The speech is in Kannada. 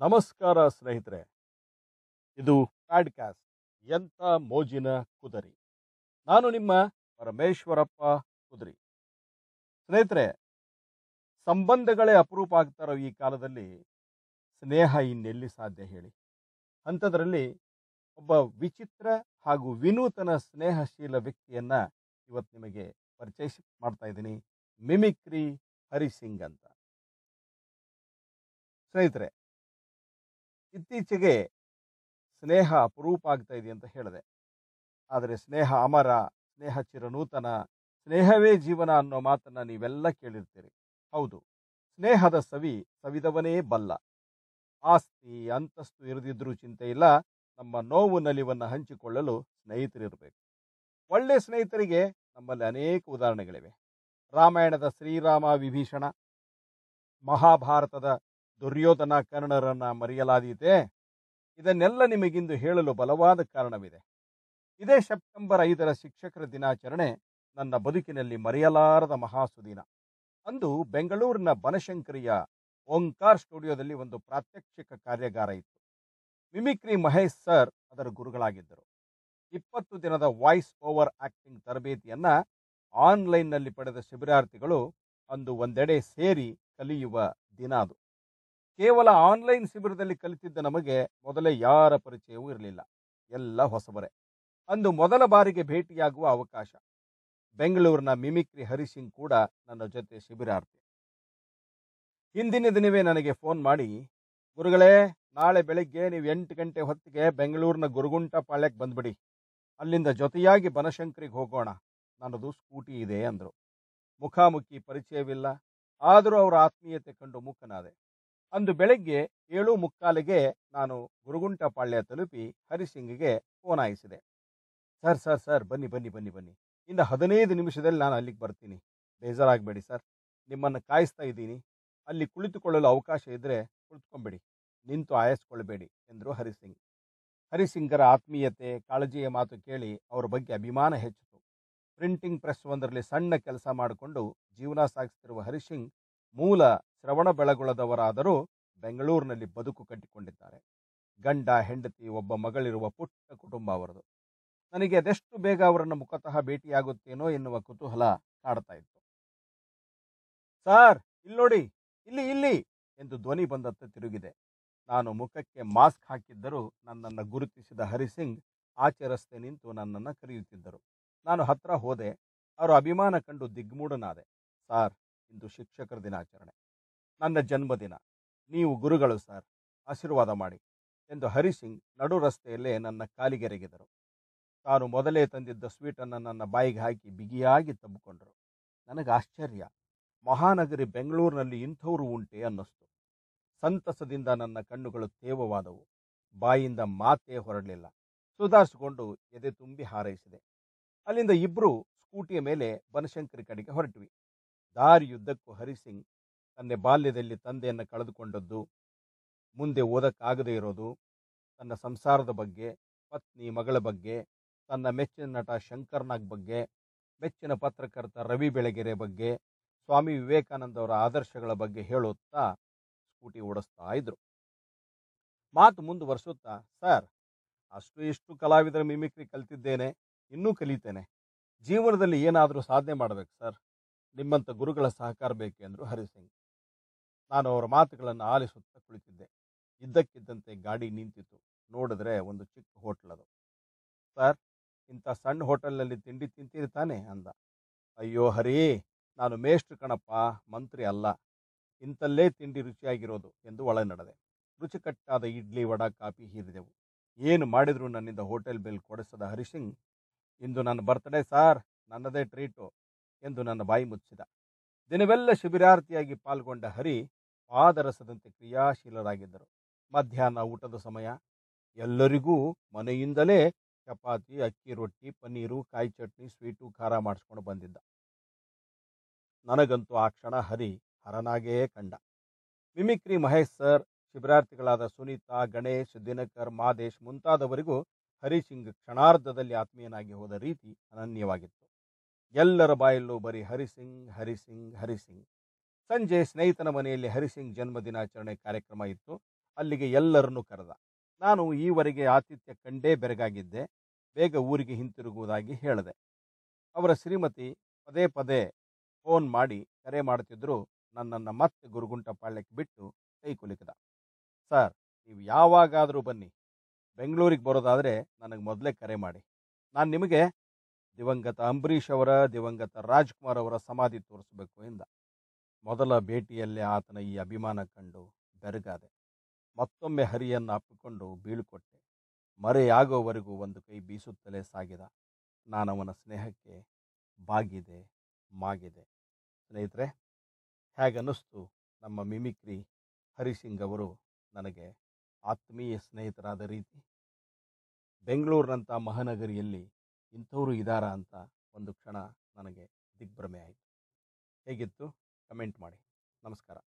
ನಮಸ್ಕಾರ ಸ್ನೇಹಿತರೆ, ಇದು ಪ್ಯಾಡ್ಕ್ಯಾಸ್ಟ್ ಎಂಥ ಮೋಜಿನ ಕುದರಿ. ನಾನು ನಿಮ್ಮ ಪರಮೇಶ್ವರಪ್ಪ ಕುದರಿ. ಸ್ನೇಹಿತರೆ, ಸಂಬಂಧಗಳೇ ಅಪರೂಪ ಆಗ್ತಾರೋ ಈ ಕಾಲದಲ್ಲಿ, ಸ್ನೇಹ ಇನ್ನೆಲ್ಲಿ ಸಾಧ್ಯ ಹೇಳಿ? ಅಂಥದ್ರಲ್ಲಿ ಒಬ್ಬ ವಿಚಿತ್ರ ಹಾಗೂ ವಿನೂತನ ಸ್ನೇಹಶೀಲ ವ್ಯಕ್ತಿಯನ್ನ ಇವತ್ತು ನಿಮಗೆ ಪರಿಚಯ ಮಾಡ್ತಾ ಇದ್ದೀನಿ ಮಿಮಿಕ್ರಿ ಹರಿಸಿಂಗ್ ಅಂತ. ಸ್ನೇಹಿತರೆ ಇತ್ತೀಚೆಗೆ ಸ್ನೇಹ ಅಪರೂಪ ಆಗ್ತಾ ಇದೆ ಅಂತ ಹೇಳಿದೆ. ಆದರೆ ಸ್ನೇಹ ಅಮರ, ಸ್ನೇಹ ಚಿರನೂತನ, ಸ್ನೇಹವೇ ಜೀವನ ಅನ್ನೋ ಮಾತನ್ನು ನೀವೆಲ್ಲ ಕೇಳಿರ್ತೀರಿ. ಹೌದು, ಸ್ನೇಹದ ಸವಿ ಸವಿದವನೇ ಬಲ್ಲ. ಆಸ್ತಿ, ಅಂತಸ್ತು ಇರದಿದ್ರೂ ಚಿಂತೆ ಇಲ್ಲ. ನಮ್ಮ ನೋವು ನಲಿವನ್ನು ಹಂಚಿಕೊಳ್ಳಲು ಸ್ನೇಹಿತರಿರಬೇಕು. ಒಳ್ಳೆ ಸ್ನೇಹಿತರಿಗೆ ನಮ್ಮಲ್ಲಿ ಅನೇಕ ಉದಾಹರಣೆಗಳಿವೆ. ರಾಮಾಯಣದ ಶ್ರೀರಾಮ ವಿಭೀಷಣ, ಮಹಾಭಾರತದ ದುರ್ಯೋಧನ ಕರ್ಣರನ್ನ ಮರೆಯಲಾದೀತೆ. ಇದನ್ನೆಲ್ಲ ನಿಮಗಿಂದು ಹೇಳಲು ಬಲವಾದ ಕಾರಣವಿದೆ. ಇದೇ ಸೆಪ್ಟೆಂಬರ್ ಐದರ ಶಿಕ್ಷಕರ ದಿನಾಚರಣೆ ನನ್ನ ಬದುಕಿನಲ್ಲಿ ಮರೆಯಲಾರದ ಮಹಾಸುದಿನ. ಅಂದು ಬೆಂಗಳೂರಿನ ಬನಶಂಕರಿಯ ಓಂಕಾರ್ ಸ್ಟುಡಿಯೋದಲ್ಲಿ ಒಂದು ಪ್ರಾತ್ಯಕ್ಷಿಕ ಕಾರ್ಯಾಗಾರ ಇತ್ತು. ಮಿಮಿಕ್ರಿ ಮಹೇಶ್ ಸರ್ ಅದರ ಗುರುಗಳಾಗಿದ್ದರು. ಇಪ್ಪತ್ತು ದಿನದ ವಾಯ್ಸ್ ಓವರ್ ಆಕ್ಟಿಂಗ್ ತರಬೇತಿಯನ್ನ ಆನ್ಲೈನ್ನಲ್ಲಿ ಪಡೆದ ಶಿಬಿರಾರ್ಥಿಗಳು ಅಂದು ಒಂದೆಡೆ ಸೇರಿ ಕಲಿಯುವ ದಿನ ಅದು. ಕೇವಲ ಆನ್ಲೈನ್ ಶಿಬಿರದಲ್ಲಿ ಕಲಿತಿದ್ದ ನಮಗೆ ಮೊದಲೇ ಯಾರ ಪರಿಚಯವೂ ಇರಲಿಲ್ಲ. ಎಲ್ಲ ಹೊಸಬರೇ. ಅಂದು ಮೊದಲ ಬಾರಿಗೆ ಭೇಟಿಯಾಗುವ ಅವಕಾಶ. ಬೆಂಗಳೂರಿನ ಮಿಮಿಕ್ರಿ ಹರಿಸಿಂಗ್ ಕೂಡ ನನ್ನ ಜೊತೆ ಶಿಬಿರಾರ್ಥಿ ಹಿಂದಿನ ದಿನವೇ ನನಗೆ ಫೋನ್ ಮಾಡಿ, ಗುರುಗಳೇ, ನಾಳೆ ಬೆಳಿಗ್ಗೆ ನೀವು ಎಂಟು ಗಂಟೆ ಹೊತ್ತಿಗೆ ಬೆಂಗಳೂರಿನ ಗುರುಗುಂಟ ಪಾಳ್ಯಕ್ಕೆ ಬಂದ್ಬಿಡಿ. ಅಲ್ಲಿಂದ ಜೊತೆಯಾಗಿ ಬನಶಂಕರಿಗೆ ಹೋಗೋಣ. ನನ್ನದು ಸ್ಕೂಟಿ ಇದೆ ಅಂದರು. ಮುಖಾಮುಖಿ ಪರಿಚಯವಿಲ್ಲ. ಆದರೂ ಅವರ ಆತ್ಮೀಯತೆ ಕಂಡು ಮುಖನಾದೆ ಅಂದು ಬೆಳಗ್ಗೆ ಏಳು ಮುಕ್ಕಾಲಿಗೆ ನಾನು ಗುರುಗುಂಟಪಾಳ್ಯ ತಲುಪಿ ಹರಿಸಿಂಗ್ಗೆ ಫೋನ್ ಆಯಿಸಿದೆ ಸರ್ ಸರ್ ಸರ್, ಬನ್ನಿ ಬನ್ನಿ ಬನ್ನಿ ಬನ್ನಿ. ಇನ್ನು ಹದಿನೈದು ನಿಮಿಷದಲ್ಲಿ ನಾನು ಅಲ್ಲಿಗೆ ಬರ್ತೀನಿ. ಬೇಜಾರಾಗಬೇಡಿ, ಸರ್. ನಿಮ್ಮನ್ನು ಕಾಯಿಸ್ತಾ ಇದ್ದೀನಿ. ಅಲ್ಲಿ ಕುಳಿತುಕೊಳ್ಳಲು ಅವಕಾಶ ಇದ್ದರೆ ಕುಳಿತುಕೊಂಬೇಡಿ. ನಿಂತು ಆಯಸ್ಕೊಳ್ಬೇಡಿ, ಎಂದರು ಹರಿಸಿಂಗ್. ಹರಿಸಿಂಗರ ಆತ್ಮೀಯತೆ, ಕಾಳಜಿಯ ಮಾತು ಕೇಳಿ ಅವರ ಬಗ್ಗೆ ಅಭಿಮಾನ ಹೆಚ್ಚಿತು. ಪ್ರಿಂಟಿಂಗ್ ಪ್ರೆಸ್ ಒಂದರಲ್ಲಿ ಸಣ್ಣ ಕೆಲಸ ಮಾಡಿಕೊಂಡು ಜೀವನ ಸಾಗಿಸುತ್ತಿರುವ ಹರಿಸಿಂಗ್ ಮೂಲ ಶ್ರವಣ ಬೆಳಗೊಳದವರಾದರೂ ಬೆಂಗಳೂರಿನಲ್ಲಿ ಬದುಕು ಕಟ್ಟಿಕೊಂಡಿದ್ದಾರೆ. ಗಂಡ, ಹೆಂಡತಿ, ಒಬ್ಬ ಮಗಳಿರುವ ಪುಟ್ಟ ಕುಟುಂಬ ಅವರದು. ನನಗೆ ಅದೆಷ್ಟು ಬೇಗ ಅವರನ್ನು ಮುಖತಃ ಭೇಟಿಯಾಗುತ್ತೇನೋ ಎನ್ನುವ ಕುತೂಹಲ ಕಾಡ್ತಾ ಇತ್ತು. ಸಾರ್ ಇಲ್ಲೋಡಿ ಇಲ್ಲಿ ಇಲ್ಲಿ! ಎಂದು ಧ್ವನಿ ಬಂದತ್ತ ತಿರುಗಿದೆ. ನಾನು ಮುಖಕ್ಕೆ ಮಾಸ್ಕ್ ಹಾಕಿದ್ದರೂ ನನ್ನನ್ನು ಗುರುತಿಸಿದ ಹರಿಸಿಂಗ್ ಆಚೆ ರಸ್ತೆ ನಿಂತು ನನ್ನನ್ನು ಕರೆಯುತ್ತಿದ್ದರು. ನಾನು ಹತ್ರ ಹೋದೆ. ಅವರ ಅಭಿಮಾನ ಕಂಡು ದಿಗ್ಮೂಢನಾದೆ. ಸಾರ್ ಇಂದು ಶಿಕ್ಷಕರ ದಿನಾಚರಣೆ. ನನ್ನ ಜನ್ಮದಿನ. ನೀವು ಗುರುಗಳು ಸರ್, ಆಶೀರ್ವಾದ ಮಾಡಿ ಎಂದು ಹರಿಸಿಂಗ್ ನಡು ರಸ್ತೆಯಲ್ಲೇ ನನ್ನ ಕಾಲಿಗೆರೆಗಿದರು. ತಾನು ಮೊದಲೇ ತಂದಿದ್ದ ಸ್ವೀಟನ್ನು ನನ್ನ ಬಾಯಿಗೆ ಹಾಕಿ ಬಿಗಿಯಾಗಿ ತಬ್ಬಿಕೊಂಡರು. ನನಗೆ ಆಶ್ಚರ್ಯ. ಮಹಾನಗರಿ ಬೆಂಗಳೂರಿನಲ್ಲಿ ಇಂಥವರು ಉಂಟೆ ಅನ್ನಿಸ್ತು. ಸಂತಸದಿಂದ ನನ್ನ ಕಣ್ಣುಗಳು ತೇವವಾದವು. ಬಾಯಿಂದ ಮಾತೇ ಹೊರಡಲಿಲ್ಲ. ಸುಧಾರಿಸಿಕೊಂಡು ಎದೆ ತುಂಬಿ ಹಾರೈಸಿದೆ. ಅಲ್ಲಿಂದ ಇಬ್ಬರು ಸ್ಕೂಟಿಯ ಮೇಲೆ ಬನಶಂಕರಿ ಕಡೆಗೆ ಹೊರಟ್ವಿ. ದಾರಿಯುದ್ದಕ್ಕೂ ಹರಿಸಿಂಗ್ ತನ್ನ ಬಾಲ್ಯದಲ್ಲಿ ತಂದೆಯನ್ನು ಕಳೆದುಕೊಂಡದ್ದು, ಮುಂದೆ ಓದಕ್ಕಾಗದೇ ಇರೋದು, ತನ್ನ ಸಂಸಾರದ ಬಗ್ಗೆ, ಪತ್ನಿ, ಮಗಳ ಬಗ್ಗೆ, ತನ್ನ ಮೆಚ್ಚಿನ ನಟ ಶಂಕರ್ನಾಗ್ ಬಗ್ಗೆ, ಮೆಚ್ಚಿನ ಪತ್ರಕರ್ತ ರವಿ ಬೆಳಗೆರೆ ಬಗ್ಗೆ, ಸ್ವಾಮಿ ವಿವೇಕಾನಂದ ಅವರ ಆದರ್ಶಗಳ ಬಗ್ಗೆ ಹೇಳುತ್ತಾ ಸ್ಕೂಟಿ ಓಡಿಸ್ತಾ ಇದ್ರು. ಮಾತು ಮುಂದುವರಿಸುತ್ತಾ, ಸರ್, ಅಷ್ಟು ಇಷ್ಟು ಕಲಾವಿದರ ಮಿಮಿಕ್ರಿ ಕಲ್ತಿದ್ದೇನೆ, ಇನ್ನೂ ಕಲಿತೇನೆ. ಜೀವನದಲ್ಲಿ ಏನಾದರೂ ಸಾಧನೆ ಮಾಡಬೇಕು, ಸರ್? ನಿಮ್ಮಂಥ ಗುರುಗಳ ಸಹಕಾರ ಬೇಕೆ ಅಂದರು ಹರಿಸಿಂಗ್. ನಾನು ಅವರ ಮಾತುಗಳನ್ನು ಆಲಿಸುತ್ತಾ ಕುಳಿತಿದ್ದೆ. ಇದ್ದಕ್ಕಿದ್ದಂತೆ ಗಾಡಿ ನಿಂತಿತು ನೋಡಿದ್ರೆ ಒಂದು ಚಿಕ್ಕ ಹೋಟ್ಲ್ ಅದು. ಸರ್, ಇಂಥ ಸಣ್ಣ ಹೋಟೆಲ್ನಲ್ಲಿ ತಿಂಡಿ ತಿಂತೀರಿ ತಾನೆ? ಅಂದ. ಅಯ್ಯೋ ಹರಿ, ನಾನು ಮೇಷ್ಟ್ರು ಕಣಪ್ಪ, ಮಂತ್ರಿ ಅಲ್ಲ. ಇಂಥಲ್ಲೇ ತಿಂಡಿ ರುಚಿಯಾಗಿರೋದು, ಎಂದು ಒಳ ನಡೆದೆ ರುಚಿಕಟ್ಟಾದ ಇಡ್ಲಿ, ವಡ, ಕಾಫಿ ಹೀರಿದೆವು. ಏನು ಮಾಡಿದರೂ ನನ್ನಿಂದ ಹೋಟೆಲ್ ಬಿಲ್ ಕೊಡಿಸದ ಹರಿಸಿಂಗ್? ಇಂದು ನನ್ನ ಬರ್ತ್ಡೇ, ಸಾರ್. ನನ್ನದೇ ಟ್ರೀಟು. ಎಂದು ನನ್ನ ಬಾಯಿ ಮುಚ್ಚಿದ. ದಿನವೆಲ್ಲ ಶಿಬಿರಾರ್ಥಿಯಾಗಿ ಪಾಲ್ಗೊಂಡ ಹರಿ ಪಾದರಸದಂತೆ ಕ್ರಿಯಾಶೀಲರಾಗಿದ್ದರು. ಮಧ್ಯಾಹ್ನ ಊಟದ ಸಮಯ. ಎಲ್ಲರಿಗೂ ಮನೆಯಿಂದಲೇ ಚಪಾತಿ, ಅಕ್ಕಿ ರೊಟ್ಟಿ, ಪನ್ನೀರು, ಕಾಯಿ ಚಟ್ನಿ, ಸ್ವೀಟು, ಖಾರ ಮಾಡಿಸ್ಕೊಂಡು ಬಂದಿದ್ದ. ನನಗಂತೂ ಆ ಕ್ಷಣ ಹರಿ ಹರನಾಗೇ ಕಂಡ. ಮಿಮಿಕ್ರಿ ಮಹೇಶ್ ಸರ್, ಶಿಬಿರಾರ್ಥಿಗಳಾದ ಸುನೀತಾ, ಗಣೇಶ್, ದಿನಕರ್, ಮಾದೇಶ್ ಮುಂತಾದವರಿಗೂ ಹರಿಸಿಂಗ್ ಕ್ಷಣಾರ್ಧದಲ್ಲಿ ಆತ್ಮೀಯನಾಗಿ ಹೋದ ರೀತಿ ಅನನ್ಯವಾಗಿತ್ತು. ಎಲ್ಲರ ಬಾಯಲ್ಲೂ ಬರೀ ಹರಿಸಿಂಗ್ ಹರಿಸಿಂಗ್ ಹರಿಸಿಂಗ್. ಸಂಜೆ ಸ್ನೇಹಿತನ ಮನೆಯಲ್ಲಿ ಹರಿಸಿಂಗ್ ಜನ್ಮ ದಿನಾಚರಣೆ ಕಾರ್ಯಕ್ರಮ ಇತ್ತು. ಅಲ್ಲಿಗೆ ಎಲ್ಲರನ್ನೂ ಕರೆದ. ನಾನು ಈವರೆಗೆ ಆತಿಥ್ಯ ಕಂಡೇ ಬೆರಗಾಗಿದ್ದೆ. ಬೇಗ ಊರಿಗೆ ಹಿಂತಿರುಗುವುದಾಗಿ ಹೇಳಿದೆ. ಅವರ ಶ್ರೀಮತಿ ಪದೇ ಪದೇ ಫೋನ್ ಮಾಡಿ ಕರೆ ಮಾಡುತ್ತಿದ್ದರು ನನ್ನನ್ನು ಮತ್ತೆ ಗುರುಗುಂಟಪಾಳ್ಯಕ್ಕೆ ಬಿಟ್ಟು ಕೈ ಕುಲುಕಿದ. ಸರ್, ನೀವು ಯಾವಾಗಾದರೂ ಬನ್ನಿ. ಬೆಂಗಳೂರಿಗೆ ಬರೋದಾದರೆ ನನಗೆ ಮೊದಲೇ ಕರೆ ಮಾಡಿ. ನಾನು ನಿಮಗೆ ದಿವಂಗತ ಅಂಬರೀಷ್ ಅವರ, ದಿವಂಗತ ರಾಜ್ಕುಮಾರ್ ಅವರ ಸಮಾಧಿ ತೋರಿಸಬೇಕು ಎಂದ. ಮೊದಲ ಭೇಟಿಯಲ್ಲೇ ಆತನ ಈ ಅಭಿಮಾನ ಕಂಡು ಬೆರಗಾದೆ. ಮತ್ತೊಮ್ಮೆ ಹರಿಯನ್ನು ಅಪ್ಪಿಕೊಂಡು ಬೀಳ್ಕೊಟ್ಟೆ. ಮರೆಯಾಗೋವರೆಗೂ ಒಂದು ಕೈ ಬೀಸುತ್ತಲೇ ಸಾಗಿದ. ನಾನವನ ಸ್ನೇಹಕ್ಕೆ ಬಾಗಿದೆ, ಮಾಗಿದೆ. ಸ್ನೇಹಿತರೆ, ಹೇಗನ್ನಿಸ್ತು ನಮ್ಮ ಮಿಮಿಕ್ರಿ ಹರಿಸಿಂಗ್ ಅವರು ನನಗೆ ಆತ್ಮೀಯ ಸ್ನೇಹಿತರಾದ ರೀತಿ? ಬೆಂಗಳೂರಿನಂಥ ಮಹಾನಗರಿಯಲ್ಲಿ ಇಂಥವರು ಇದ್ದಾರಾ ಅಂತ ಒಂದು ಕ್ಷಣ ನನಗೆ ದಿಗ್ಭ್ರಮೆ ಆಯಿತು. ಹೇಗಿತ್ತು? ಕಮೆಂಟ್ ಮಾಡಿ. ನಮಸ್ಕಾರ.